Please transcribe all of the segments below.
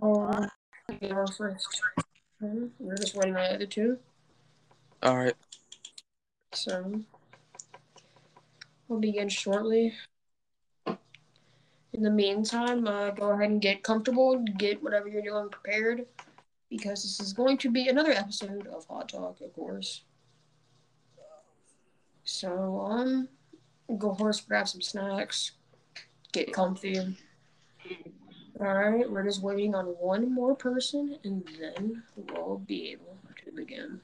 Oh, yeah, first. Hmm, We're just waiting on the other two. All right. So we'll begin shortly. In the meantime, uh, go ahead and get comfortable, get whatever you're doing prepared, because this is going to be another episode of Hot Talk, of course. So, um, go horse, grab some snacks, get comfy. All right, we're just waiting on one more person, and then we'll be able to begin.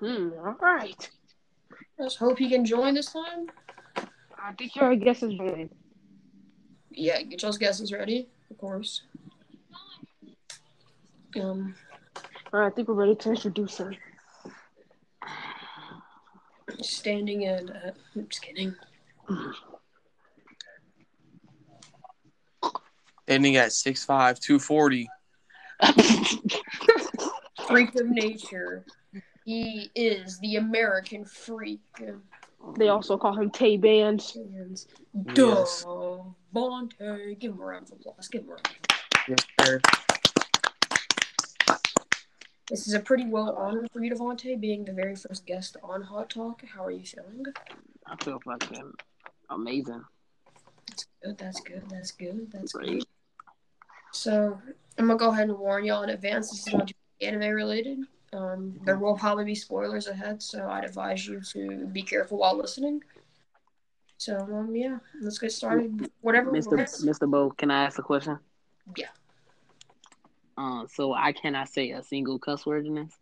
Hmm. All right. Let's hope he can join this time. I think your guess is ready. Yeah, get y'all's guesses ready, of course. Um, All right, I think we're ready to introduce him. standing in. Uh, I'm just kidding. Ending at 6'5", 240. Freak of nature. He is the American freak. They also call him Tay Bands. And Yes. Devontae. Give him a round of applause. Give him a round. Yes, sir. This is a pretty well honor for you, Devontae, being the very first guest on Hot Talk. How are you feeling? I feel fucking amazing. That's Good. That's good. That's good. That's Great. great. So I'm gonna go ahead and warn y'all in advance. This is going to be anime related. Um, there will probably be spoilers ahead, so I'd advise you to be careful while listening. So um, yeah, let's get started. Whatever. Mr. Mr. Bo, can I ask a question? Yeah. Uh, so I cannot say a single cuss word in this.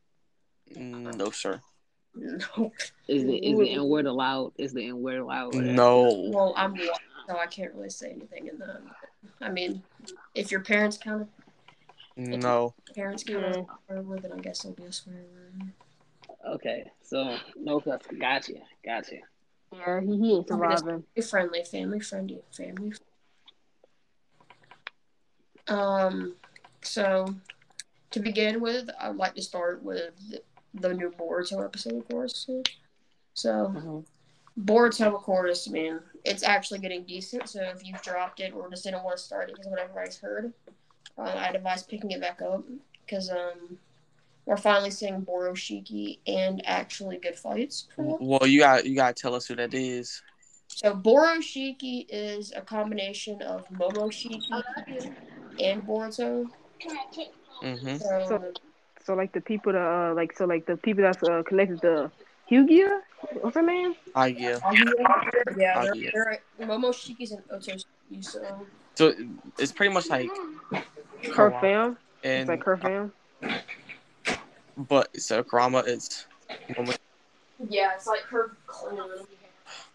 Mm, No, sir. No. Is the is the N word allowed? Is the N word allowed? No. Well, I'm white, so I can't really say anything in the. I mean, if your parents count No. parents count as a swear word, then I guess it'll be a swear word. Okay, so no cuss. Gotcha, gotcha. Yeah, he, he ain't surviving. Be friendly, family friendly, family. Um, so to begin with, I'd like to start with the new Boruto episode, of course. So Mhm. Boruto, of course, I mean, it's actually getting decent. So if you've dropped it or just didn't want to start it because whatever I've heard, uh, I'd advise picking it back up because um, we're finally seeing Boroshiki and actually good fights. Well, you got you got to tell us who that is. So Boroshiki is a combination of Momoshiki and Boruto. Mm-hmm. So, So- So like the people that uh like so like the people that's uh, connected to Hyuga, what's her name? I yeah. yeah, Oh, they're, yeah. they're Momoshiki's and Otsutsuki. So So it's pretty much like Her Kurama. fam. and It's like her fam. but so Kurama it's yeah, it's like her clan.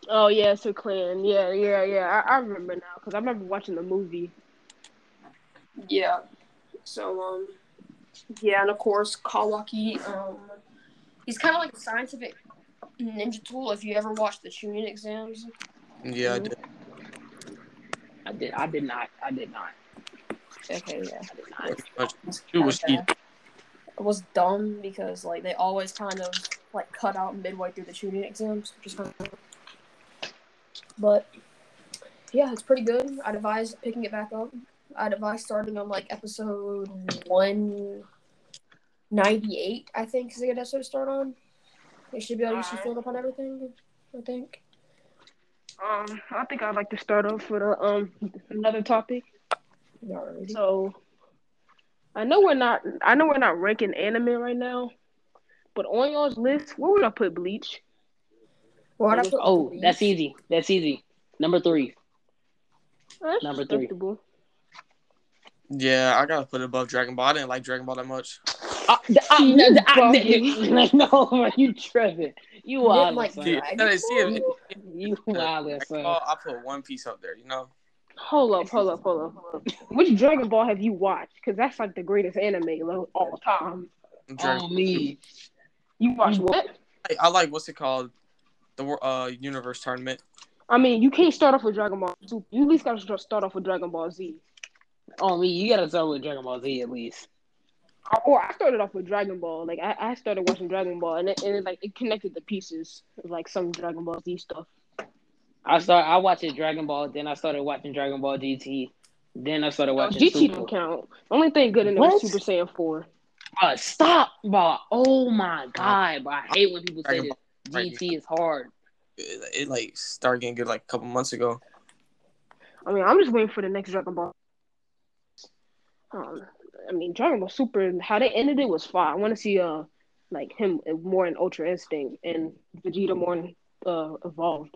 Oh yeah, so her clan. Yeah, yeah, yeah. I, I remember now because I remember watching the movie. Yeah. So um, yeah, and of course Kawaki. Um, he's kind of like a scientific ninja tool. If you ever watched the Chunin exams, yeah. I mm-hmm. did. I did. I did not. I did not. okay, yeah. I did not. But was Okay. It was dumb because like they always kind of like cut out midway through the Chunin exams, which is kind of. But yeah, it's pretty good. I'd advise picking it back up. I'd advise starting on like episode one ninety eight. I think is a good episode to start on. They should be able to get you filled up on everything. I think. Um, I think I'd like to start off with a, um another topic. Alrighty. So, I know we're not. I know we're not ranking anime right now, but on y'all's list, where would I put Bleach? Well, I'd put Oh, Bleach. that's easy. That's easy. Number three. That's Number three. Yeah, I gotta put it above Dragon Ball. I didn't like Dragon Ball that much. Uh, th- uh, You th- I- bugging. like, no, man, you tripping. You You wild, didn't like son. See, Dragon see, if- Ball? You wild, Dragon son. Ball, I put One Piece up there. You know. Hold up, hold up, hold up, hold up. Which Dragon Ball have you watched? Because that's like the greatest anime of all time. Dragon Oh me. You watched what? I, I like what's it called, the uh universe tournament. I mean, you can't start off with Dragon Ball Super. You at least gotta start off with Dragon Ball Z. Oh me. You gotta start with Dragon Ball Z at least. Or I started off with Dragon Ball. Like I, I started watching Dragon Ball, and it, and it like it connected the pieces of like some Dragon Ball Z stuff. I start. I watched it Dragon Ball. Then I started watching Dragon Ball GT. Then I started No, watching GT Super. don't count. The only thing good in there was What? Super Saiyan 4. Uh, stop, bro. Oh my god, bro. I hate when people say this. Ball- GT is hard. It, it like started getting good like a couple months ago. I mean, I'm just waiting for the next Dragon Ball. Um, I mean, Dragon Ball Super, how they ended it was fine. I want to see uh, like him more in Ultra Instinct and Vegeta more in, uh evolved.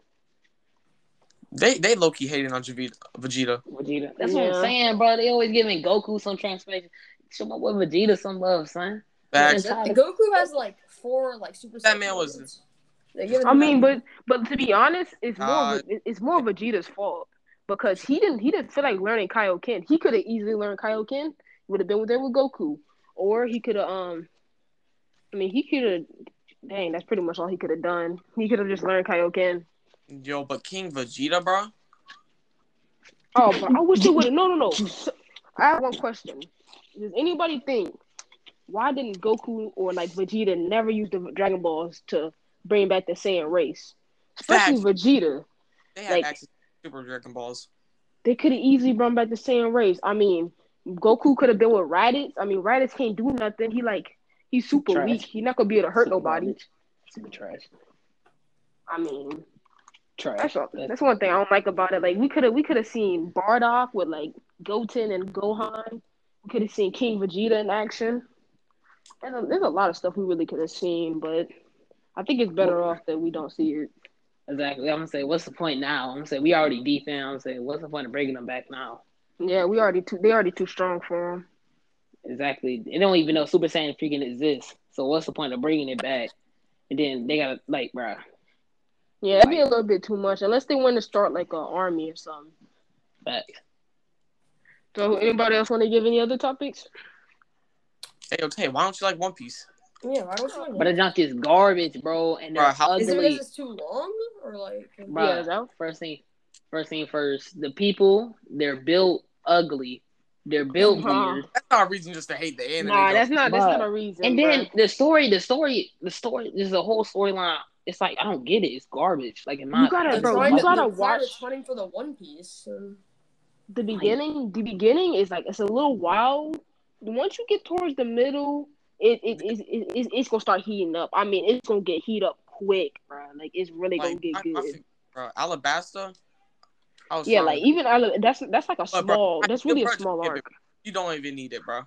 They they low key hating on Vegeta. Vegeta. Vegeta. That's what I'm saying, bro. They always giving Goku some transformation. Show my boy Vegeta some love, son. Facts. Yeah, The- Goku has like four like super. That man was- moments. They give it I mean, but but to be honest, it's more Uh, of it's more Vegeta's fault because he didn't he didn't feel like learning Kaioken. He could have easily learned Kaioken. Would have been there with Goku, or he could have um. I mean, he could have. Dang, that's pretty much all he could have done. He could have just learned Kaioken. Yo, but King Vegeta, bro. Oh, but I wish they would have. No, no, no. I have one question. Does anybody think why didn't Goku or like Vegeta never use the Dragon Balls to bring back the Saiyan race? Especially Vegeta. They had Like- access to Super Dragon Balls. They could have easily brought back the Saiyan race. I mean, Goku could have been with Raditz. I mean, Raditz can't do nothing. He like he's super Trash. weak. He's not gonna be able to hurt Super nobody. Super trash. I mean, Trash. that's all, that's one thing I don't like about it. Like we could have we could have seen Bardock with like Goten and Gohan. We could have seen King Vegeta in action. There's a, there's a lot of stuff we really could have seen, but I think it's better off that we don't see it. Exactly. I'm gonna say, what's the point now? I'm gonna say we already deep. I'm gonna say, what's the point of bringing them back now? Yeah, we already too they already too strong for him. Exactly. They don't even know Super Saiyan freaking exists. So what's the point of bringing it back? And then they gotta like, bruh. Yeah, it'd be a little bit too much unless they want to start like an army or something. Facts. So, anybody else want to give any other topics? Hey, yo, Tay, why don't you like One Piece? yeah, why don't you? But the junk is garbage, bro, and they're Bruh, how- is it ugly. because it's too long or like? Bruh, Yeah, first thing, first thing first. The people, they're built ugly. They're built Uh-huh. weird. That's not a reason just to hate the anime. Nah, though. that's not that's Bruh. not a reason. And then bruh. the story, the story, the story. There's a whole storyline. It's like I don't get it. It's garbage. Like in my You gotta- They're bro, you to, gotta they're trying to watch- turning for the One Piece. So. the beginning, the beginning is like it's a little wild. Once you get towards the middle, it it is it, it's, it's gonna start heating up. I mean, it's gonna get heat up quick, bro. Like it's really gonna get I, I good. feel- bro, Alabasta. I Yeah, like even I, that's that's like a But, small. I- That's really a small arc. you don't even need it, bro.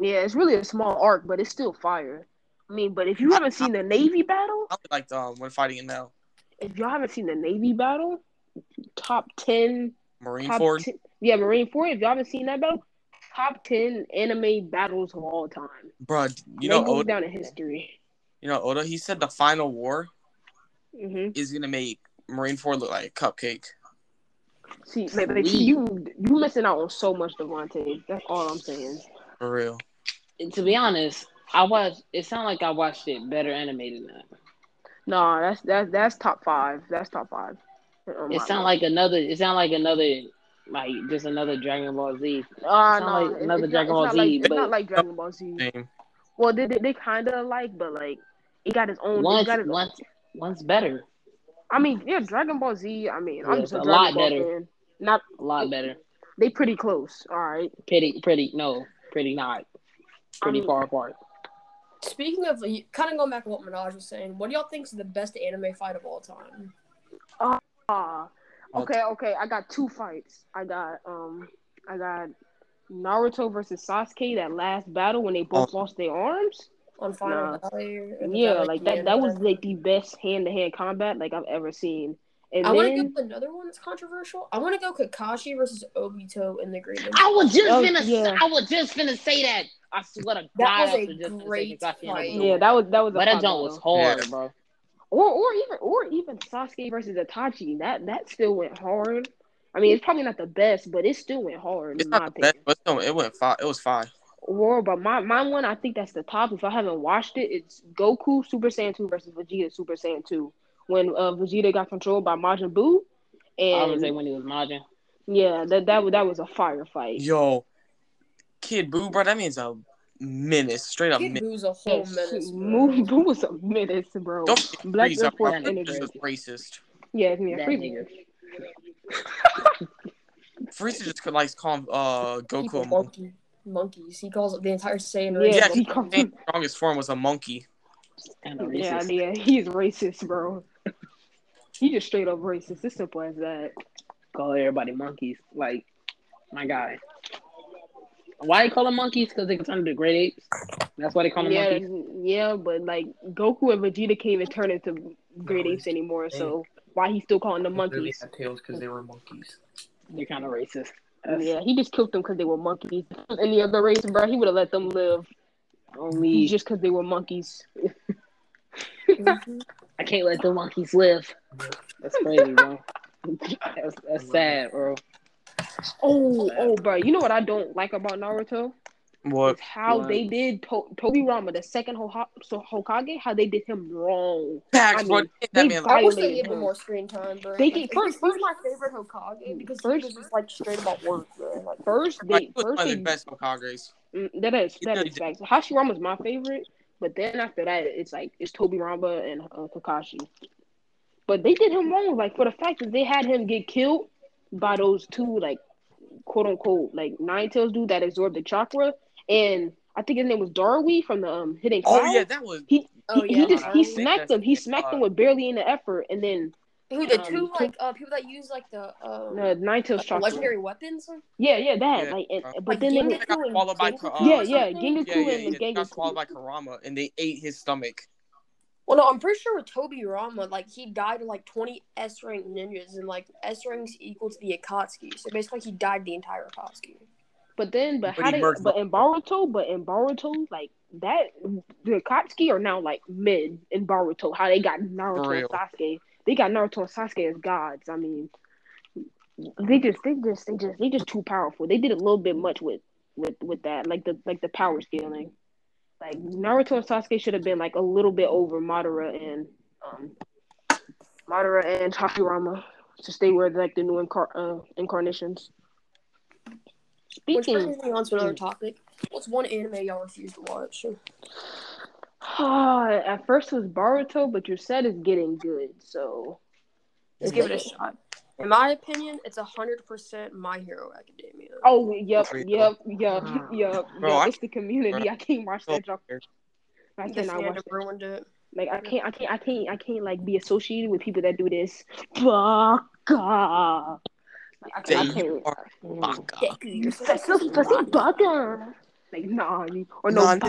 Yeah, it's really a small arc, but it's still fire. I mean, but if you I- haven't seen the Navy battle, I like the um, when fighting it now. if y'all haven't seen the Navy battle, top ten Marine top Ford. 10 yeah, Marineford. If y'all haven't seen that battle, top ten anime battles of all time. Bro, you they know Oda, down in history. you know Oda. He said the final war hmm is gonna make Marineford look like a cupcake. See, man, but see, you you missing out on so much, Devontae. That's all I'm saying. For real. And to be honest, I watched. It sounded like I watched it better animated than that. No, that's that's that's top five. That's top five. Oh, It my sounded God. like another. It sounded like another, like just another Dragon Ball Z. Uh, sound no, like another it's Dragon not, Ball it's not Z, Like, it's but- not like Dragon Ball Z. Same. Well, they they, they kind of like, but like it got its own. It Once, got its, once, once better, I mean, yeah, Dragon Ball Z. I mean, Yeah, I'm just a a Dragon lot Ball better. fan. Not a lot better. they pretty close. All right. Pretty, pretty. No, pretty not. Pretty I mean- far apart. Speaking of, kind of going back to what Munashe was saying, what do y'all think is the best anime fight of all time? Ah, okay, okay. I got two fights. I got um, I got Naruto versus Sasuke. That last battle when they both Oh. lost their arms. On Final Nah. Valley? Yeah, Valley like that. That was like the best hand to hand combat like I've ever seen. And I want to go with another one that's controversial. I want to go Kakashi versus Obito in the Green I was just Oh, finna. yeah. I was just finna say that. I swear to God, That was I a was just finna great Kakashi fight. Yeah, that was that was. a But that fun jump was hard, Yeah. bro. Or or even or even Sasuke versus Itachi. That that still went hard. I mean, it's probably not the best, but it still went hard It's in my not the best, but still, it went five. It was five. Or, but my my one, I think that's the top. If I haven't watched it, it's Goku Super Saiyan 2 versus Vegeta Super Saiyan 2. When uh, Vegeta got controlled by Majin Buu, I would and say when he was Majin. yeah, that that that was a firefight. Yo, Kid Buu, bro, that means a menace, straight up Kid menace. Buu's a whole menace. bro. Moon Buu was a menace, bro. Don't forget Black Frieza, Air bro. energy. This is racist. Yeah, yeah, That free nigga. Frieza just could like call him, uh Goku a monkey. monkey, monkeys. He calls the entire Saiyan Yeah, race. Yeah, he but calls his him- strongest form was a monkey. Kind of Yeah, racist. yeah, he's racist, bro. he just straight up racist. It's simple as that. Call everybody monkeys. Like, my guy. Why they call them monkeys? Because they can turn into great apes. That's why they call them Yeah, monkeys. that's- yeah, but like Goku and Vegeta can't even turn into great No, apes anymore. they- So why he still calling them They really monkeys? had tails because they were monkeys. They're kind of racist. That's Yeah, he just killed them because they were monkeys. Any other race, bro, he would have let them live only. just because they were monkeys. Mhm. I can't let the monkeys live. That's crazy, bro. That's, that's sad, bro. Oh, oh, bro, you know what I don't like about Naruto? What? Is how What? they did to- Tobirama, the second Hoha- so Hokage, how they did him wrong. Facts, I bro. mean, That they man, I wish they gave him him. more screen time, bro. They Like, get- he's- first- he's first- my favorite Hokage because First- he was just like straight about work, bro. Like, First, they he first one of the best Hokages. Mm, that is He that is facts. Hashirama's my favorite, but then after that, it's like it's Tobirama and uh, Kakashi. But they did him wrong, like for the fact that they had him get killed by those two, like quote unquote, like Nine Tails dude that absorbed the chakra, and I think his name was Darwi from the um Hidden Oh yeah, that was. He, Oh, he, yeah, he just he smacked them. He smacked them with barely any effort, and then who the Um, two like uh people that use like the uh, Nine Tails like, legendary weapons? Yeah, yeah, that. Yeah, like, and, uh, but Like then they Ginkaku They got swallowed by Ginkaku uh, yeah, yeah, something? Ginkaku Yeah, yeah, and yeah. the They got swallowed by Kurama, and they ate his stomach. Well, no, I'm pretty sure with Tobirama, like he died to like 20 S rank ninjas, and like S ranks equal to the Akatsuki. So basically, he died the entire Akatsuki. But then, but, But how he they, merged but in Boruto, but in Boruto, like that, the Akatsuki are now like mid in Boruto. How they got Naruto and Sasuke, they got Naruto and Sasuke as gods. I mean, they just, they just, they just, they just too powerful. They did a little bit much with, with, with that, like the, like the power scaling. Like Naruto and Sasuke should have been like a little bit over Madara and um, Madara and Hashirama to stay where like the new incar- uh, incarnations. Which Speaking, brings me on to another topic. What's one anime y'all refuse to watch? At first it was Boruto, but you said it's getting good, so Let's give it a shot. In my opinion, it's hundred percent My Hero Academia. Oh, yep, yep, yep, yep, Bro, yep. I- It's the community. I can't watch that. job. I cannot watch fandom that. ruined it. Like I can't, I can't, I can't, I can't like be associated with people that do this. Baka. Like, I, Say I can't. are Baka. You're such a pussy liar. Baka. Like nah, you- or no. Non-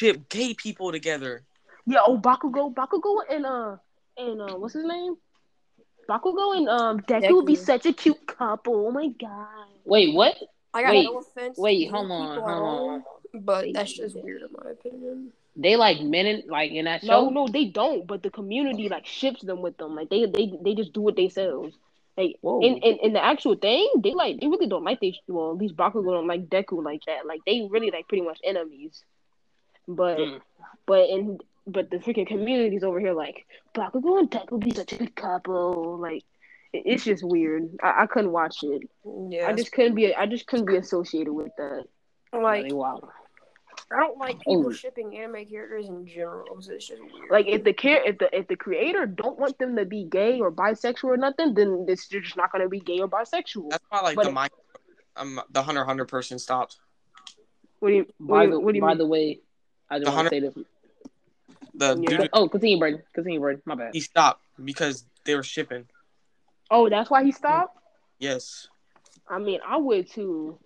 Ba- Chip gay people together. yeah, oh Bakugo, Bakugo, and uh, and uh, what's his name? Bakugo and um Deku would be such a cute couple. Oh my god. Wait, what? I got Wait, no offense. to wait, hold on, hold all, on. But that's just weird in my opinion. They like men in like in that No, show? no, they don't. But the community like ships them with them. Like they they they just do it themselves. Like Whoa. in, in in the actual thing, they like they really don't like they well at least Bakugo don't like Deku like that. Like they really like pretty much enemies. But Mm. but in but the freaking communities over here like Bakugo and Deku be such a good couple. Like it, it's just weird. I, I couldn't watch it. Yeah, I just couldn't be I just couldn't be associated with that. like They wild. I don't like people Oh. shipping anime characters in general. 'cause it's just weird. Like if the care if the if the creator don't want them to be gay or bisexual or nothing, then it's they're just not gonna be gay or bisexual. That's why like But the it- my um the Hunter x Hunter person stopped. What do you what By do you, the what do you by mean? the way, I just The want to say this. The Yeah. dude Oh, continue, Braeden. Continue, Braeden. My bad. he stopped because they were shipping. Oh, that's why he stopped. Yes. I mean, I would too.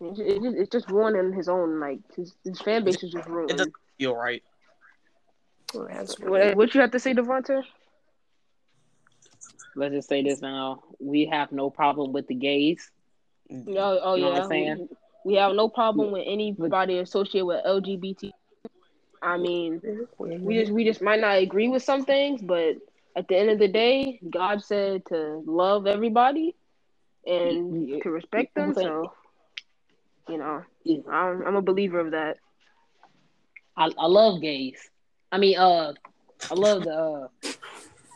It's just, it's just, ruining his own like his, his fan base is just It ruined. doesn't feel right. Oh, What, weird. what you have to say, Devonta? Let's just say this now. We have no problem with the gays. No, oh You know what yeah. I'm saying? We have no problem with anybody associated with LGBT. I mean, we just we just might not agree with some things, but at the end of the day, God said to love everybody and to respect them. So, you know, I'm, I'm a believer of that. I, I love gays. I mean, uh, I love the. Uh,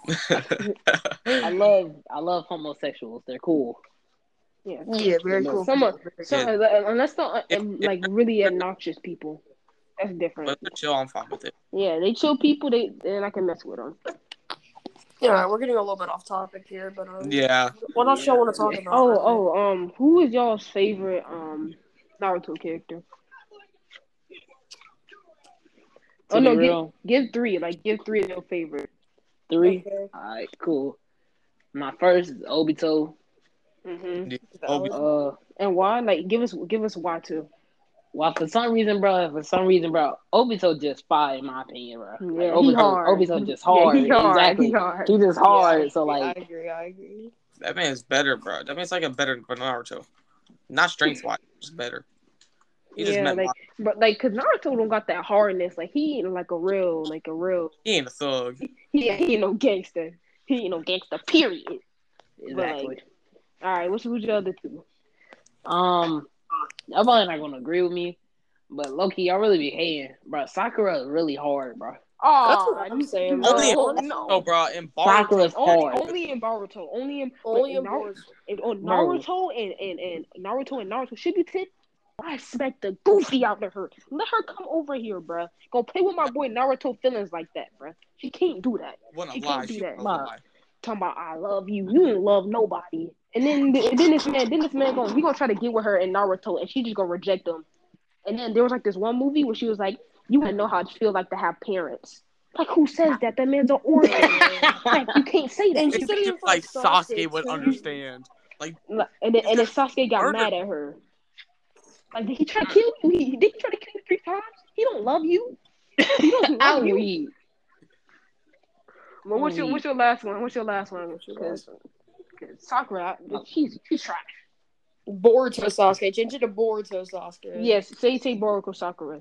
I love I love homosexuals. They're cool. Yeah, Yeah, very cool. Some, some Yeah. unless the uh, If- like really obnoxious people, that's different. but for chill, I'm fine with it. Yeah, they chill people. They then I can mess with them. Yeah, we're getting a little bit off topic here, but um, Yeah. what else y'all want to talk about? Oh, oh, um, who is y'all's favorite um Naruto character? To Oh be no, give, give three. Like give three of your favorite. three. Okay. All right, cool. My first is Obito. Mm-hmm. Valid. Uh, And why? Like give us give us why too. well, for some reason, bro, for some reason, bro, Obito just fire in my opinion, bro. Yeah, like, he Obito, hard. Obito just Yeah, hard. he hard. Exactly. He hard. He just hard. so Yeah, like, I agree. I agree. That man's better, bro. That man's like a better than Naruto. Not strength wise, just better. He just yeah, meant like but like cause Naruto don't got that hardness. Like he ain't like a real like a real. he ain't a thug. He, he ain't no gangster. He ain't no gangster. Period. exactly. All right, what's who's the other two? Um, y'all probably not gonna agree with me, but lowkey, y'all really be hating, bro. Sakura is really hard, bro. Oh, what I'm saying, No, Only in no, Naruto, no. bro. In Sakura's Boruto, Only, hard. only in Naruto. Only in Only but in Naruto. Boruto. And on Naruto and, and, and Naruto and Naruto Shippuden, I smacked the goofy out of her. Let her come over here, bruh. Go play with my boy Naruto feelings like that, bruh. She can't do that. What She a can't lie. do She that. a. Talking about I love you. You didn't love nobody. And then and then this man, then this man going he gonna try to get with her in Naruto and she just gonna reject him. And then there was like this one movie where she was like, You wanna know how it feels like to have parents. Like who says that? That man's an orphan. like you can't say that. And she said it in just front like of Sasuke would understand. Like, and then and then Sasuke got Murder. mad at her. Like, did he try to kill you? He, did he try to kill you three times? He don't love you. He don't love you. weak. Well, what's your mm. what's your last one? What's your last one? Because Sakura, she's she's trash. Boruto Sasuke. Change it to Boruto Sasuke. Yes, say say Boruto Sakura.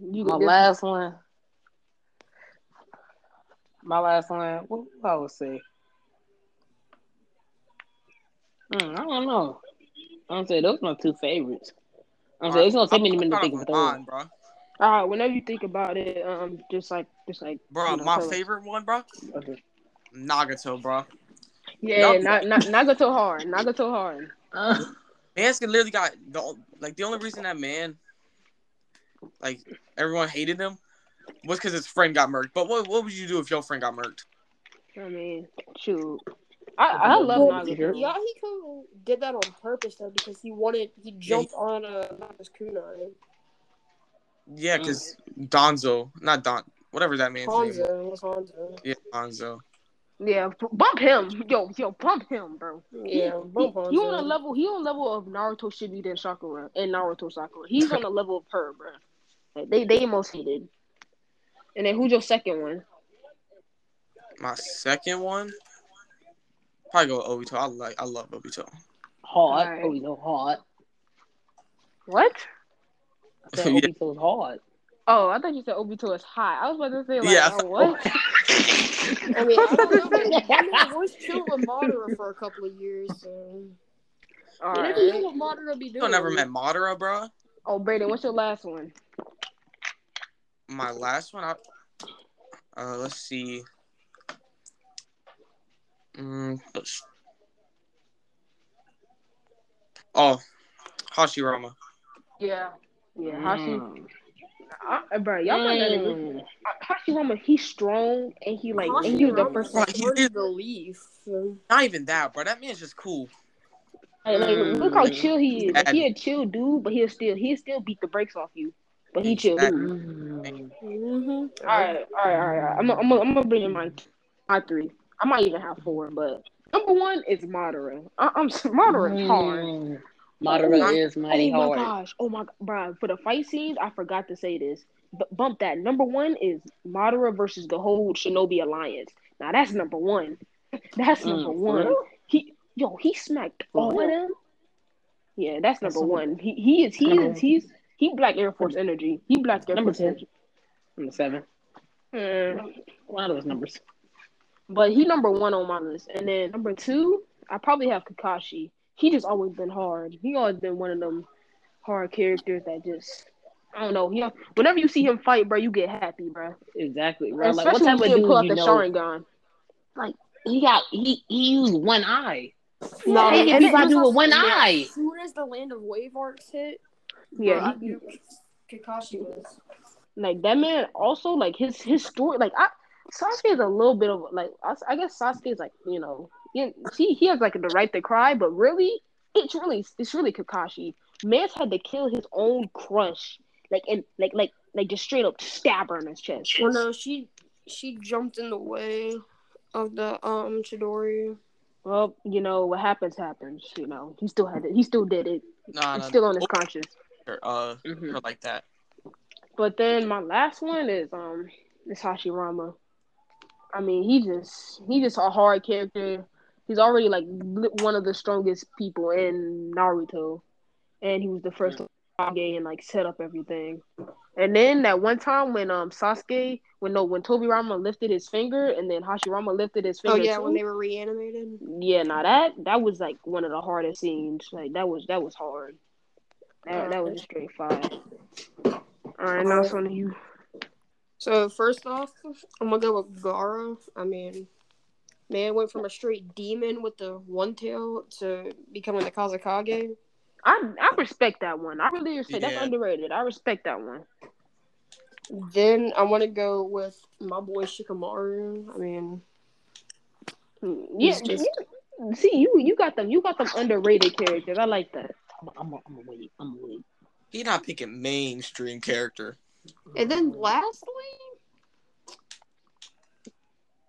You My there's- last one. My last one. What what I would say? Hmm, I don't know. I'm say those are my two favorites. I'm saying it's gonna take me a minute to think of a mine, one. bro. All right, whenever you think about it, um, just like just like Bro, you know, my tell us. favorite one, bro. Okay. Nagato, bro. Yeah, Yup. not not Nagato hard, Nagato hard. Uh, Man's literally got the like the only reason that man, like everyone hated him, was because his friend got murked. But what what would you do if your friend got murked? I mean, shoot, I I love Well, Nagato. Yahiko did that on purpose though because he wanted he jumped on a Naga's kunai. Yeah, because Danzo, not Don, whatever that man's name. was. Hanzo it Hanzo. Yeah, Danzo. Yeah, bump him, yo, yo, bump him, bro. Yeah, he, bump he on a level. He on a level of Naruto Shippuden Sakura and Naruto Sakura. He's on a level of her, bro. Like, they they most hated. And then who's your second one? My second one, probably go with Obito. I like, I love Obito. hard. Alright. Oh, you hard. What? I said Yeah. Obito's hard. Oh, I thought you said Obito is hot. I was about to say like, Yeah, I uh, what? I mean, I don't know. man. That man was chilling with Madara for a couple of years. So. All You right. never know what Madara be You doing. never met Madara, bro. Oh, Braeden, what's your last one? My last one, I, uh, let's see. Mm, let's- oh, Hashirama. Yeah. Yeah, Hashi. Mm. I, bro, y'all might not agree. Mm. Hashirama, he's strong and he like and he was the first one. he Where's the least. So, Not even that, bro. That man's just cool. Like, like, look how chill he is. Like, he a chill dude, but he'll still he'll still beat the brakes off you. But he chill. Mm. mm-hmm. All right, all right, all right. All right. I'm gonna I'm gonna I'm gonna bring in my my three. I might even have four, but number one is Madara. I, I'm Madara is hard. Mm. Madara is mighty oh hard. my gosh! Oh my, bro. For the fight scenes, I forgot to say this. B- bump that. Number one is Madara versus the whole Shinobi Alliance. Now that's number one. That's Mm, number one. He yo, he smacked all of them. Yeah, that's number That's one. He he is he is he's he Black Air Force energy. He Black Air Number Force 10. energy. Number seven. Mm, A lot of those numbers. but he number one on my list, and then number two, I probably have Kakashi. He just always been hard. He always been one of them hard characters that just I don't know. He whenever you see him fight, bro, you get happy, bro. Exactly. Bro. Like, what Especially type when of he pull out dude the you know? Sharingan. He got he he used one eye. No, Hey, and if you it- gotta do was with one Yeah, eye. As soon as the land of wave arcs hit, Yeah, bro, I he- Kakashi was. like that man also like his his story like I Sasuke is a little bit of like I I guess Sasuke is like you know he he, he has like the right to cry, but really it's really it's really Kakashi. Man's had to kill his own crush, like and like like like just straight up stab her in his chest. Well, no, she she jumped in the way of the um Chidori. Well, you know what happens happens. You know he still had it. He still did it. Nah, It's nah, still on his conscience. uh, Mhm. her like that. But then my last one is um is Hashirama. I mean, he just he just a hard character. He's already like one of the strongest people in Naruto, and he was the first Hokage and like set up everything. And then that one time when um Sasuke, when no, when Tobirama lifted his finger, and then Hashirama lifted his finger. Oh finger. yeah, too. when they were reanimated. Yeah, now that that was like one of the hardest scenes. Like that was that was hard. That, that was a straight fire. All right, now it's on you. So first off, I'm gonna go with Gaara. I mean, man went from a straight demon with the one tail to becoming the Kazekage. I I respect that one. I really respect. That's underrated. I respect that one. Then I want to go with my boy Shikamaru. I mean, Yeah, just- yeah. See, you you got them. You got them underrated characters. I like that. I'm I'm I'm gonna wait. I'm gonna wait. He not picking mainstream character. and then lastly,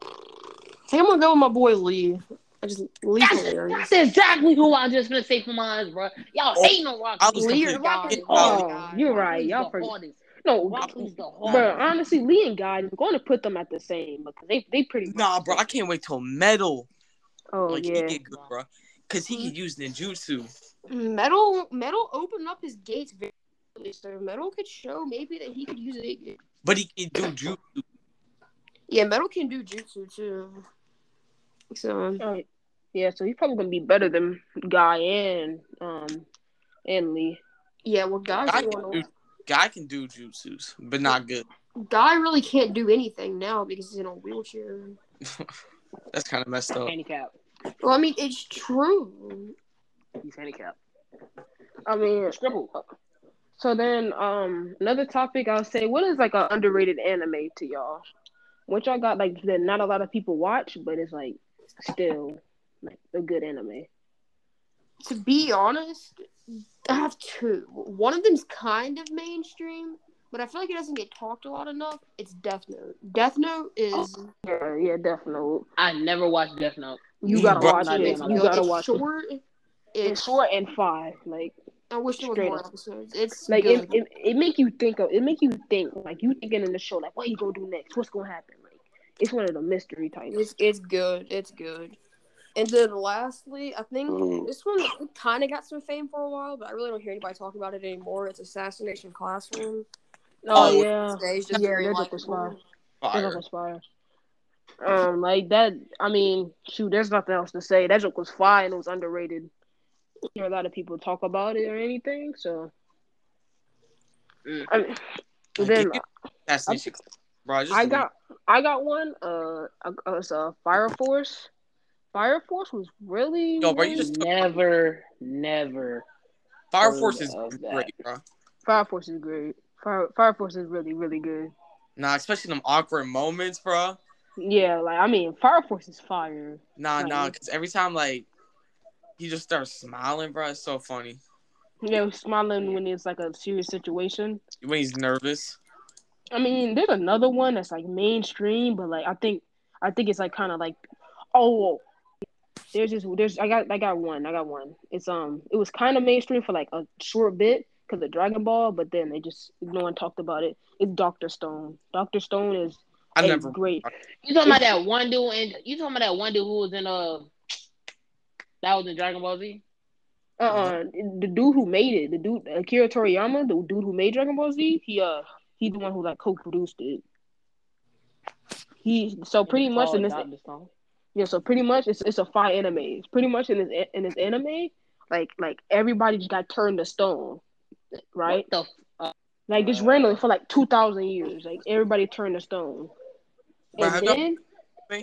I think I'm gonna go with my boy Lee. I just Lee That's, hilarious. that's exactly who I was just gonna say for mine, bro. Y'all Oh, hating on Rock Lee. completely Rock forgetting Lee- about Oh, you're right. Lee's Y'all the forget. hardest. No, Rock Lee's the bro. Honestly, Lee and Guy, we're going to put them at the same because they they pretty. Nah, the bro, I can't wait till Metal. Oh like yeah. he get good, bro. Cause he mm-hmm. could use ninjutsu. Metal Metal opened up his gates very so Metal could show maybe that he could use it. But he can do jutsu. Yeah, Metal can do jutsu too. So Oh, yeah, so he's probably gonna be better than Guy and um and Lee. yeah, well, guys, Guy can do, guy can do jutsus, but not good. Guy really can't do anything now because he's in a wheelchair. That's kind of messed up. handicap. Well, I mean, it's true. He's handicapped. I mean, Scribble. so then um another topic I'll say, what is like an underrated anime to y'all? What y'all got like that not a lot of people watch, but it's like still like a good anime. To be honest, I have two. One of them's kind of mainstream, but I feel like it doesn't get talked a lot enough. It's Death Note. Death Note is oh, Yeah, yeah, Note. I never watched Death Note. You gotta watch it. did. You gotta it's watch it. It's It's short and five. Like I wish there was straight more up. episodes. It's like good. it, it, it make you think of it make you think like you thinking in the show like what you gonna do next? What's gonna happen? Like it's one of the mystery types. It's it's good. It's good. And then lastly, I think Mm. this one kind of got some fame for a while, but I really don't hear anybody talk about it anymore. It's Assassination Classroom. Oh, Oh, yeah. It's just Yeah, very that joke was likable. fire. That joke Fire. was fire. Um, like that. I mean, shoot, there's nothing else to say. That joke was fire and it was underrated. I hear a lot of people talk about it or anything. So, Mm. I mean, then give me Assassination Class, bro. Just I leave- got I got one. Uh, uh, it's uh, Fire Force. Fire Force was really. no, bro, you just- Never, never. Fire Force is of that. great, bro. Fire Force is great. Fire Fire Force is really really good. Nah, especially them awkward moments, bro. Yeah, like I mean, Fire Force is fire. Nah, Right. nah, because every time like he just starts smiling, bro. It's so funny know, smiling when it's like a serious situation. when he's nervous. I mean, there's another one that's like mainstream, but like I think I think it's like kind of like oh, there's just there's I got I got one I got one. It's um it was kind of mainstream for like a short bit because of Dragon Ball, but then they just no one talked about it. It's Doctor Stone. Doctor Stone is I never. great. You talking about that one dude? And you talking about that one dude who was in uh that was in Dragon Ball Z? Uh uh the dude who made it, the dude Akira Toriyama, the dude who made Dragon Ball Z, he uh he's the one who like co-produced it. He so pretty much in this Dr. Stone. yeah so pretty much it's it's a fire anime. It's pretty much in this in this anime like like everybody just got turned to stone, right? What the f- Like just randomly for like two thousand years, like everybody turned to stone. And then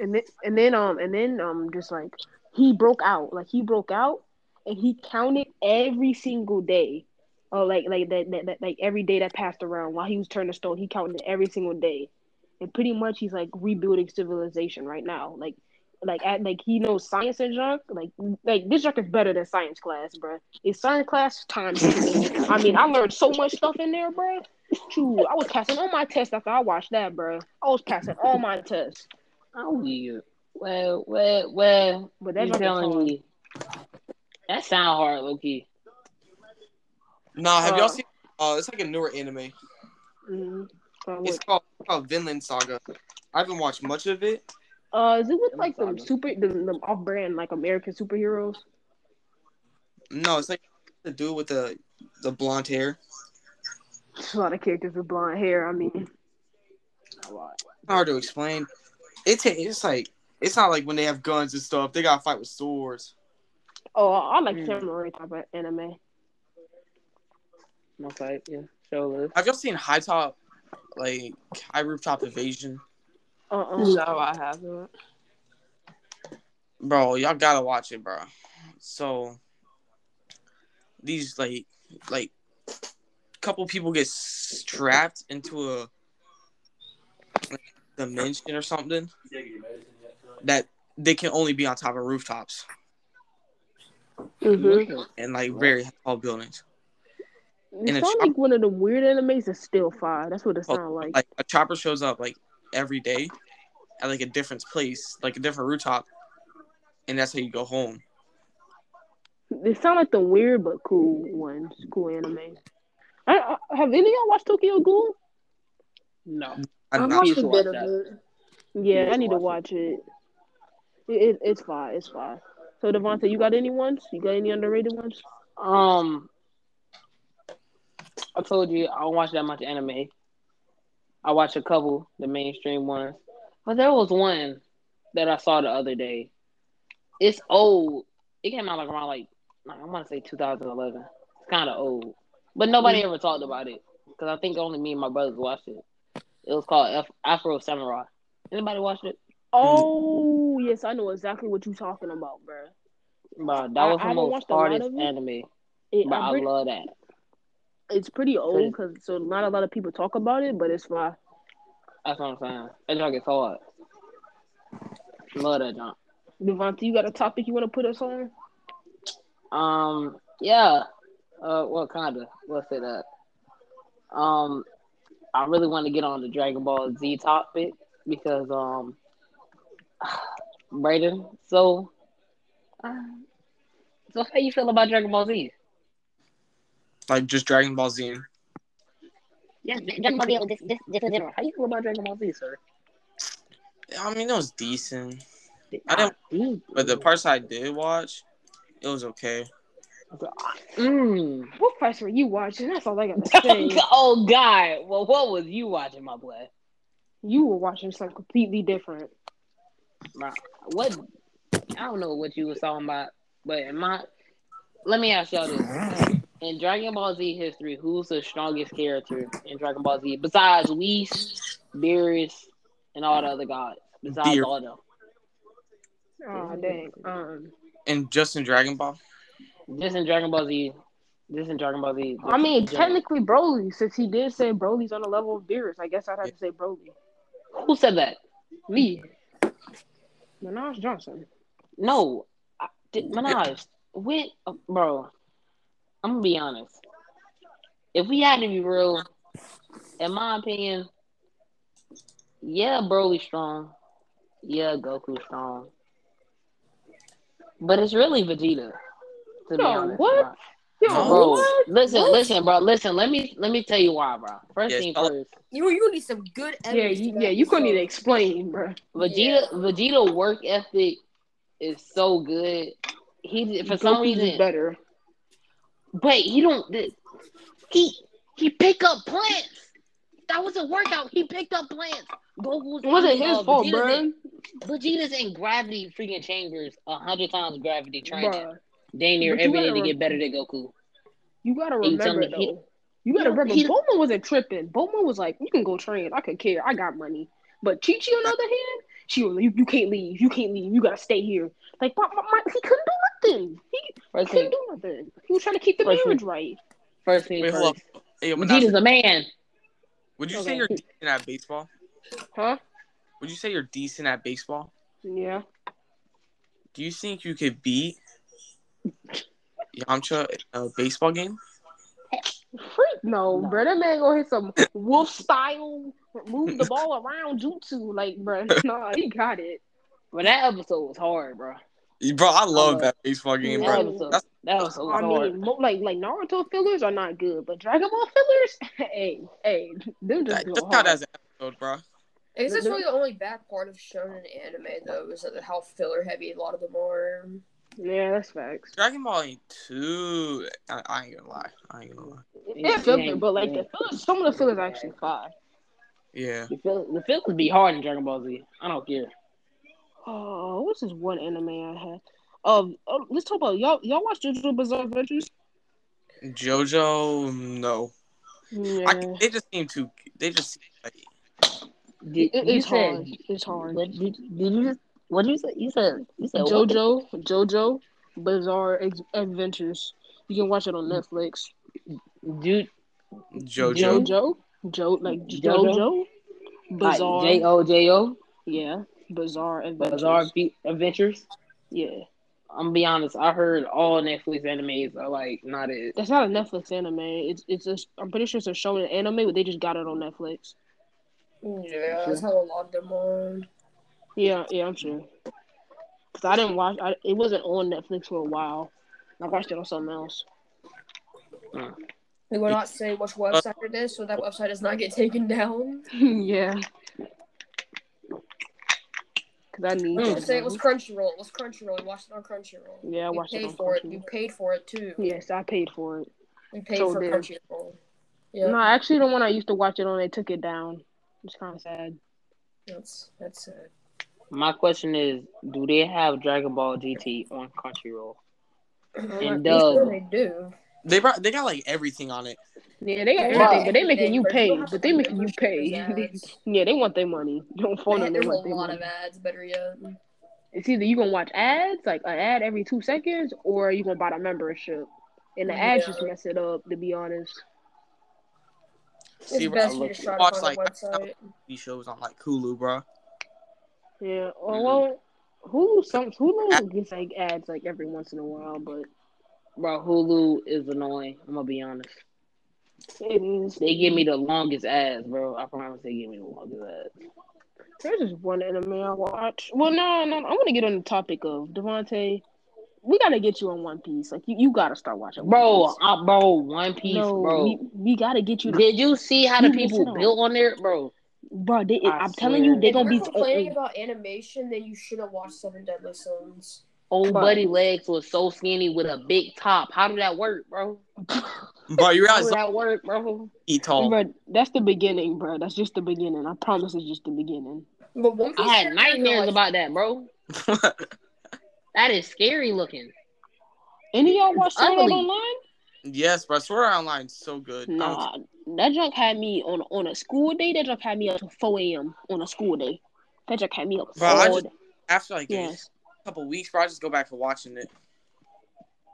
and then and then um and then um just like he broke out like he broke out and he counted every single day or like like that, that, that like every day that passed around while he was turned to stone he counted every single day and pretty much he's like rebuilding civilization right now. Like, like at like he knows science and junk. Like, like this junk is better than science class, bro. It's science class times two. I mean, I learned so much stuff in there, bro. True, I was passing all my tests after I watched that, bro. I was passing all my tests. Oh yeah. Well, well, well. But that you junk is telling me that sound hard, lowkey. Nah, have Uh, y'all seen? Uh, it's like a newer anime. Mhm. Uh, It's called, it's called Vinland Saga. I haven't watched much of it. uh, is it with like the Saga. super the, the off brand like American superheroes? No, it's like the dude with the the blonde hair. A lot of characters with blonde hair. I mean, a lot. Hard to explain. It's it's like it's not like when they have guns and stuff. They gotta fight with swords. oh, I like Mm. samurai type of anime. Okay, yeah, show us. Have y'all seen High Top, like High Rooftop Invasion? Uh uh No, I haven't. Bro, y'all gotta watch it, bro. So these like like couple people get strapped into a like, dimension or something that they can only be on top of rooftops Mm-hmm. and like very tall buildings. It In a sounds chop- like one of the weird animes that's still fire. That's what it Oh, sounds like. Like a chopper shows up like every day at like a different place, like a different rooftop, and that's how you go home. They sound like the weird but cool ones, cool anime. I, I, have any of y'all watched Tokyo Ghoul? No. I I not, watched a bit of it. Yeah, Yeah, I need to watch watch it. It, it. It's fine. It's fine. So Devonta, you got any ones? You got any underrated ones? Um, I told you I don't watch that much anime. I watch a couple, the mainstream ones, but there was one that I saw the other day. It's old. It came out like around like I want to say 2011. It's kind of old, but nobody ever talked about it because I think only me and my brothers watched it. It was called Afro Samurai. Anybody watched it? Oh yes, I know exactly what you're talking about, bro. Bro, that I- was I the haven't most watched a lot hardest of it. anime, It, but I I love that. it's pretty old because so not a lot of people talk about it, but it's fine. That's what I'm saying. That junk is hard. Love that junk. Devonta, you got a topic you want to put us on? Um, yeah. Uh, well, kinda. Let's say that. Um, I really want to get on the Dragon Ball Z topic because um, Braeden. So, uh, so how you feel about Dragon Ball Z? like just Dragon Ball Z. Yeah, Dragon Ball Z. This, this, this in general. How you feel about Dragon Ball Z, sir? I mean, it was decent, I didn't. but the parts I did watch, it was okay. Mm. What parts were you watching? That's all I got to say. oh God! Well, what was you watching, my boy? you were watching something completely different. Nah, what I don't know what you was talking about, but in my let me ask y'all this. In Dragon Ball Z history, who's the strongest character in Dragon Ball Z besides Whis, Beerus, and all the other gods? Besides Beer- all them. Oh dang. Um, And just in Dragon Ball, Just in Dragon Ball Z. Just in Dragon Ball Z. I mean, just- technically Broly, since he did say Broly's on the level of Beerus, I guess I'd have to say Broly. Who said that? Me. Munashe Johnson. No. I, did, Munashe, uh, bro, I'm gonna be honest. If we had to be real, in my opinion, yeah, Broly strong. Yeah, Goku strong. But it's really Vegeta. To be honest, what? Bro. Yo, No. what? Listen, What? listen, bro. Listen, let me let me tell you why, bro. First Yes, thing I'll- first, You you need some good Yeah, evidence. you, to yeah, that, you couldn't so- even explain, bro. Vegeta Vegeta work ethic is so good. He for some Goku's reason better. Wait, he don't. th- He he pick up plants. That was a workout. He picked up plants. Goku's wasn't his uh, fault, Vegeta's bro. In, Vegeta's in gravity freaking chambers a hundred times gravity training. Bruh, Dang near every day gotta to rem- get better than Goku. You gotta He tell remember me he- though. You gotta he- remember, he- Bulma wasn't tripping. Bulma was like, "You can go train. I could care. I got money." But Chi Chi, on the other hand, she was like, "You, you can't leave. You can't leave. You gotta stay here." Like, but, but, but he couldn't do nothing. He First couldn't do nothing. He was trying to keep the First marriage right. first thing wait, hold first. up. Hey, Vegeta's Munashe, a man. would you Okay. say you're decent at baseball? Huh? Would you say you're decent at baseball? Yeah. Do you think you could beat Yamcha a baseball game? Freak no, No. bro. That man gonna hit some wolf style, move the ball around jutsu. Like, bro, nah, he got it. But that episode was hard, bro. Bro, I love Uh, that baseball game, That bro. episode, That's- that episode was I hard. mean, mo- like like Naruto fillers are not good, but Dragon Ball fillers, hey, hey, them just That, go just count hard. as an episode, bro. I guess that's really the only bad part of shonen anime, though, is that how filler heavy a lot of them are. Yeah, that's facts. Dragon Ball ain't too. I, I ain't gonna lie. I ain't gonna lie. Yeah, filler, but like the fillers, some of the fillers actually fire. Yeah. The feel the feelings be hard in Dragon Ball Z. I don't care. Oh, what's this one anime I had? Um, oh, let's talk about y'all. Y'all watch JoJo Bizarre Adventures? JoJo, no. Yeah, I, they just seem too. They just like. Did, it, you it's said, hard. It's hard. What did, did you just? What did you say? You said you said what? JoJo, JoJo Bizarre Ex- Adventures. You can watch it on Netflix. Dude, JoJo. JoJo, Jo like JoJo? JoJo, Bizarre. J O J O yeah, Bizarre Adventures. Bizarre Be- Adventures. Yeah, I'm gonna be honest. I heard all Netflix animes are like not it. that's not a Netflix anime. It's it's a. I'm pretty sure it's a show in anime, but they just got it on Netflix. Yeah, that's how a lot of them are. Yeah, yeah, I'm sure. Cause I didn't watch. I, it wasn't on Netflix for a while. I watched it on something else. We will not say which website it is, so that website does not get taken down. yeah. Cause I need Mm. say it was. Crunchyroll. It was Crunchyroll. We watched it on Crunchyroll. Yeah, I you watched it paid on for it. Crunchyroll. You paid for it too. Yes, I paid for it. We paid So for did. Crunchyroll. Yeah, No, actually, the one I used to watch it on, they took it down. It's kind of sad. that's that's it. My question is, do they have Dragon Ball GT on Crunchyroll? I'm And not sure they uh, do. They brought, they got like everything on it. Yeah, they got Yeah. everything, but they making you pay. But to they making you pay. yeah, they want their money. Don't phone them. They There's a want their lot money. of ads. Better yet. It's either you gonna watch ads, like an ad every two seconds, or you gonna buy the membership. And the ads Yeah. just mess it up, to be honest. See, bro, best I you look- just watch like a website. these shows on like Hulu, bro. Yeah. Oh Mhm. well, Hulu some Hulu gets like ads like every once in a while, but Bro, Hulu is annoying. I'm gonna be honest. it is. They give me the longest ads, bro. I promise they give me the longest ads. There's just one anime I watch. Well, no, no, I want to get on the topic of Devontae. We gotta get you on One Piece. Like you, you gotta start watching. One Bro, Piece. uh, bro, One Piece, no, bro. we, we gotta get you. To, Did you see how the people built on there, bro? Bro, they, I I'm telling you, swear. they If gonna you're be. complaining uh, about animation, then you should have watched Seven Deadly Sins. Old Bro. buddy legs was so skinny with a big top. How did that work, bro? Bro, you How realize did that work, bro? he tall. Bro, that's the beginning, bro. That's just the beginning. I promise, it's just the beginning. But One I had nightmares like, about that, bro. That is scary looking. Any of y'all watch Sword Online? yes, bro. Sword Art Online's so good. Nah, that junk had me on on a school day. That junk had me up to four a.m. on a school day. That junk had me up. Bro, I all just- day. After like Yes. a couple weeks, bro, I just go back to watching it.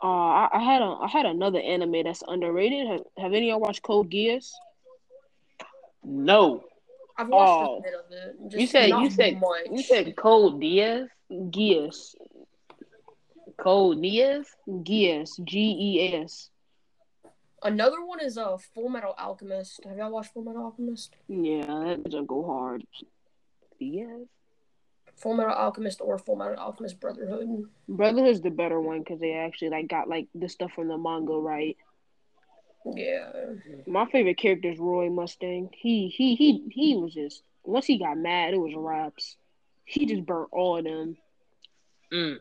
Uh, I, I had a I had another anime that's underrated. Have, have any of y'all watched Code Geass? No. I've watched Oh. a bit of it. Just You said you said much. you said Code Diaz? Geass, Code Diaz? Geass, G E S. Another one is uh, Full Metal Alchemist. Have y'all watched Full Metal Alchemist? Yeah, that junk go hard. Yes. Full Metal Alchemist or Full Metal Alchemist Brotherhood. Brotherhood's the better one because they actually like got like the stuff from the manga right. Yeah. My favorite character is Roy Mustang. He he he he was just once he got mad, it was raps. He just burnt all of them. Mm.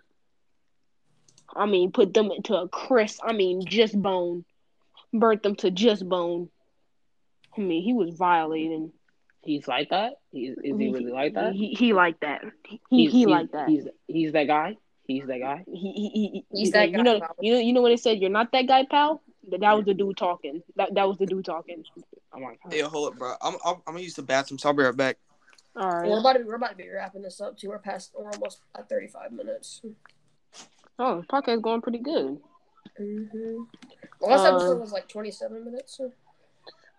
I mean, put them into a crisp. I mean, just bone. Burnt them to just bone. I mean, he was violating. He's like that? He, is he really like that? He he like that. He He's- he he's- like that. He's he's that guy? He's that guy? He, he, he, He's like, that you guy, know pal. you know you know what they said you're not that guy, pal. That, that was the dude talking. That that was the dude talking. I'm like, Hey, hold up, bro. I'm, I'm, I'm gonna use the bathroom, so I'll be right back. All right. We're about to we're about to be wrapping this up too. We're past we're almost at thirty five minutes. Oh, the podcast going pretty good. Mm-hmm. The last Uh, episode was like twenty seven minutes. So.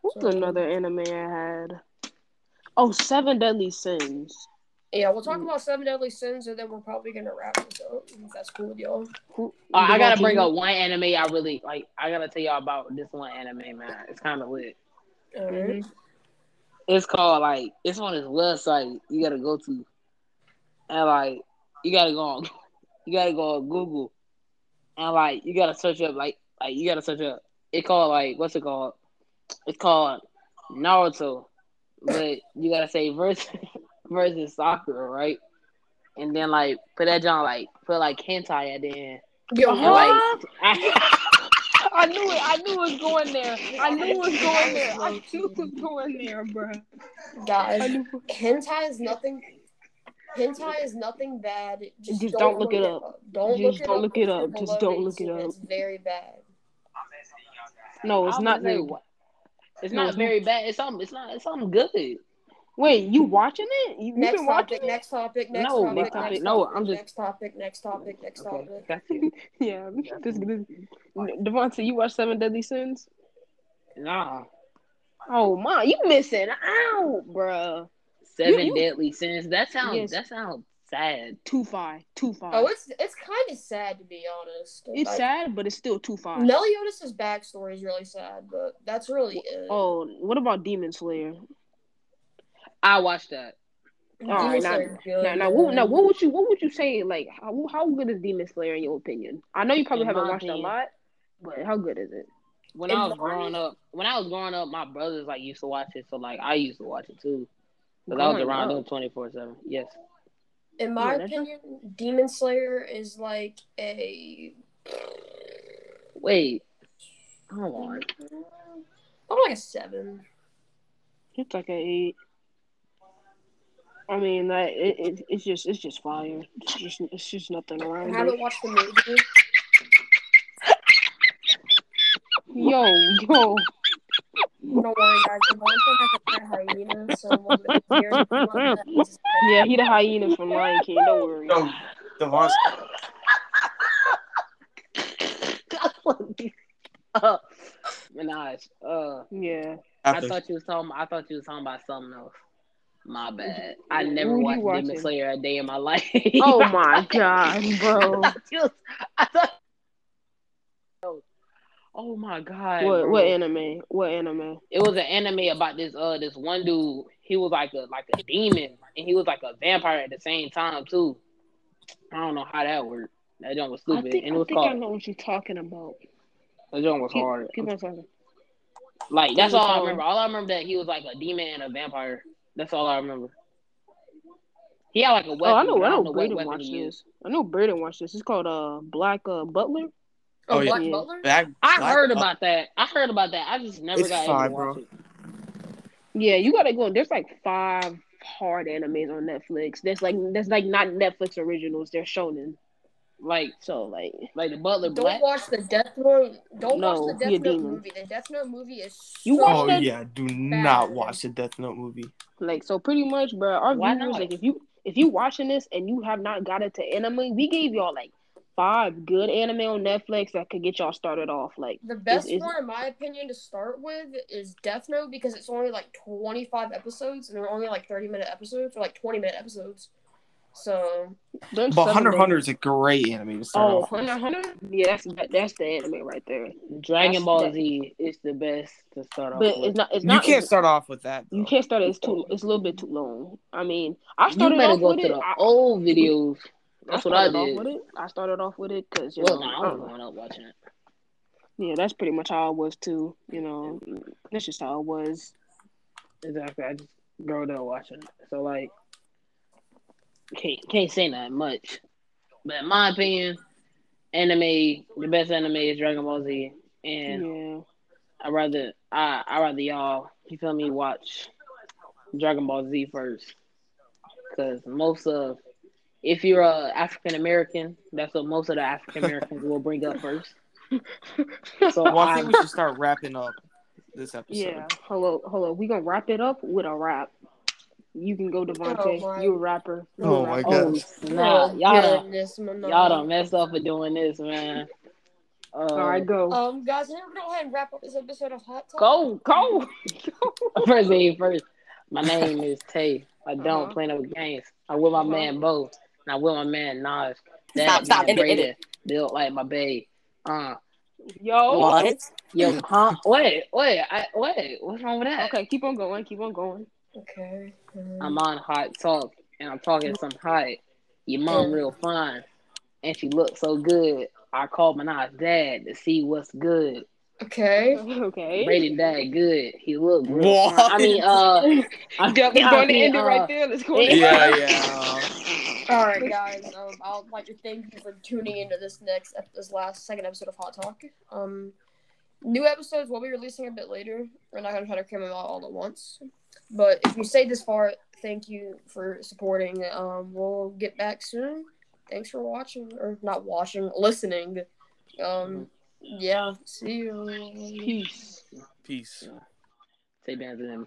What's So- another anime I had? Oh, Seven Deadly Sins. Yeah, we'll talk about Seven Deadly Sins, and then we're probably gonna wrap this up. If that's cool with y'all. Uh, I gotta bring up one anime I really like. I gotta tell y'all about this one anime, man. It's kind of lit. Alright. Mhm. It's called like it's on this website you gotta go to, and like you gotta go on, you gotta go on Google, and like you gotta search up like like you gotta search up. It called like what's it called? It's called Naruto, but you gotta say versus versus Sakura, right? And then like put that John like put like hentai at the end. Yo, And Uh-huh. like I, I knew it. I knew it was going there. I knew it was going there. I knew it was going there, bro. I guys, hentai is nothing. Hentai is nothing bad. Just, Just don't look it up. Don't Just look it don't up. look it if up. you're Just don't look it up. It's very bad. No, it's I not gonna very. what- It's No, not it's very bad. It's something. It's not. It's something good. Wait, you watching it? You, you Next been watching topic. it? Next topic. Next No, topic. next Next topic. topic. No, I'm just- Next topic. Next topic. Next Okay, topic. that's it. Yeah, this, this Devontae, you watch Seven Deadly Sins? Nah, Oh my, you missing out, bruh. seven you- deadly sins. That sounds. Yes. That sounds sad. Two five, two five. Oh, it's it's kind of sad to be honest. it's Like, sad, but it's still two five. Meliodas' backstory is really sad, but that's really it. Oh, what about Demon Slayer? I watched that. Demon all right, now- good, Now, now, what, now, what would you, what would you say? Like, how, how good is Demon Slayer in your opinion? I know you probably In haven't my watched a lot, but how good is it? When In I was mine- growing up, when I was growing up, my brothers like used to watch it, so like I used to watch it too. Because I oh was around up. them twenty four seven. Yes. In my Yeah, opinion, Demon Slayer is like a Wait. Hold on. I'm like a seven. It's like a eight. I mean, like it, it, it's just it's just fire. It's just it's just nothing around. I haven't it. watched the movie. Yo, yo, Don't worry, guys. Devontae has a pet hyena, so when the hears him like that, he's just- yeah, he the hyena from Lion King. Don't worry. Yo, Devon, uh, Munashe, uh, Yeah, I thought you was talking. I thought you was talking about something else. My bad. I never you watched watching? Demon Slayer a day in my life. Oh my god, bro. I thought you was- I thought. Oh my god. What bro. what anime? What anime? It was an anime about this uh this one dude. He was like a like a demon and he was like a vampire at the same time too. I don't know how that worked. That joint was I stupid. think, and it was I, was think I know what you're talking about. that joint was Keep, hard. keep on talking. Like that's It was all I remember. All I remember that he was like a demon and a vampire. That's all I remember. He had like a weapon. Oh, I know. I don't know. what Braeden watched this. I know Braeden watched this. It's called uh Black uh Butler. Oh, Oh, yeah. Black Yeah. Butler? back. I Black- heard about that. I heard about that. I just never It's got fine, to watch bro. it. Yeah, you gotta go. There's like five hard animes on Netflix. There's like that's like not Netflix originals. They're shonen. Like So like like the Butler Don't Black. watch the Death Note. Don't No, watch the Death Note demon. movie. The Death Note movie is You so watch Oh that- yeah, do Bad. not watch the Death Note movie. like so pretty much, bro. Our Why viewers not? like if you if you watching this and you have not got into anime, we gave y'all like five good anime on Netflix that could get y'all started off. Like The best is- one, in my opinion, to start with is Death Note because it's only like 25 episodes and they're only like 30 minute episodes or like 20 minute episodes. So, But seven Hunter Hunter is a great anime to start Oh, off. Hunter Hunter. Yeah, that's that, that's the anime right there. Dragon That's- Ball that- Z is the best to start off But with. it's not. It's You not. can't start off with that. You can't start it. It's too. It's a little bit too long. I mean, I You started better off go with to it. the I, old videos. That's what I started off did. with it. I started off with it because you Well, know, no, I I was growing up watching it. yeah, that's pretty much how I was too. You know, mm-hmm. that's just how I was. Exactly. I just growing up watching it. So like can't can't say that much. But in my opinion, anime the best anime is Dragon Ball Z. And yeah, I rather I I rather y'all you feel me watch Dragon Ball Z first. Cause most of if you're a African American, that's what most of the African Americans will bring up first. So Well, I I, think we should start wrapping up this episode. yeah. Hello, hello. We gonna wrap it up with a rap. You can go, Devontae. Oh, you a rapper. You a Oh, my rapper. God. oh snap. oh, y'all done, goodness, man. y'all done messed up for doing this, man. Uh, All right, go. Um, guys, I'm gonna go ahead and wrap up this episode of Hot Talk. go, go. first thing first. My name is Tay. I don't Uh-huh. play no games. I'm with my Uh-huh. man Bo. And I with my man Nas. That Stop, stop, man end it, end Braeden, built like my babe. Uh, Yo. What? yo, huh? Wait, wait, I, wait. What's wrong with that? Okay, keep on going. Keep on going. Okay. um, I'm on hot talk, and I'm talking some hot. Your mom Yeah. real fine, and she looks so good. I called my Nas dad to see what's good. Okay. Okay. Braeden dad good. He look real What? fine. I mean, uh, I, Yep, let's I go and mean, end it uh, right there. Let's go. and yeah, end it. Yeah, yeah. All right, guys. Um, I'll like to thank you for tuning into this next, ep- this last second episode of Hot Talk. Um, new episodes will be releasing a bit later. We're not gonna try to cram them out all at once. But if you stayed this far, thank you for supporting. Um, we'll get back soon. Thanks for watching, or not watching, listening. Um, yeah. See you. Peace. Peace. Say bands to them.